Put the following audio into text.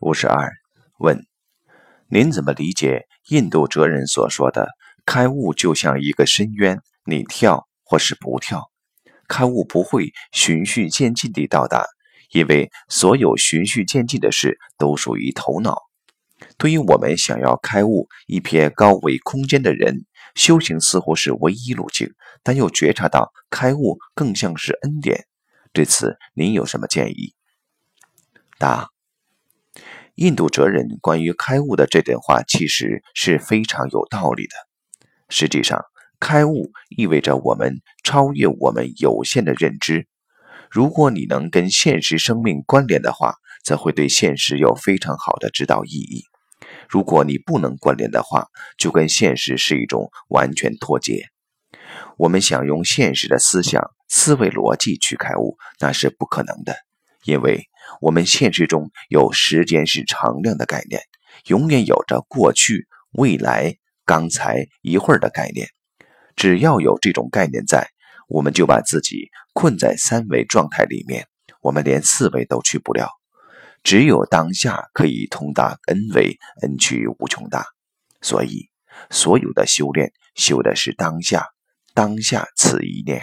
五十二问：您怎么理解印度哲人所说的“开悟就像一个深渊，你跳或是不跳？开悟不会循序渐进地到达，因为所有循序渐进的事都属于头脑。对于我们想要开悟一瞥高维空间的人，修行似乎是唯一路径，但又觉察到开悟更像是恩典。对此，您有什么建议？答。印度哲人关于开悟的这段话其实是非常有道理的。实际上，开悟意味着我们超越我们有限的认知。如果你能跟现实生命关联的话，则会对现实有非常好的指导意义；如果你不能关联的话，就跟现实是一种完全脱节。我们想用现实的思想、思维逻辑去开悟，那是不可能的，因为。我们现实中有时间是常量的概念，永远有着过去、未来、刚才、一会儿的概念。只要有这种概念在，我们就把自己困在三维状态里面，我们连四维都去不了。只有当下可以通达 n 维，n 趋无穷大。所以，所有的修炼修的是当下，当下此一念。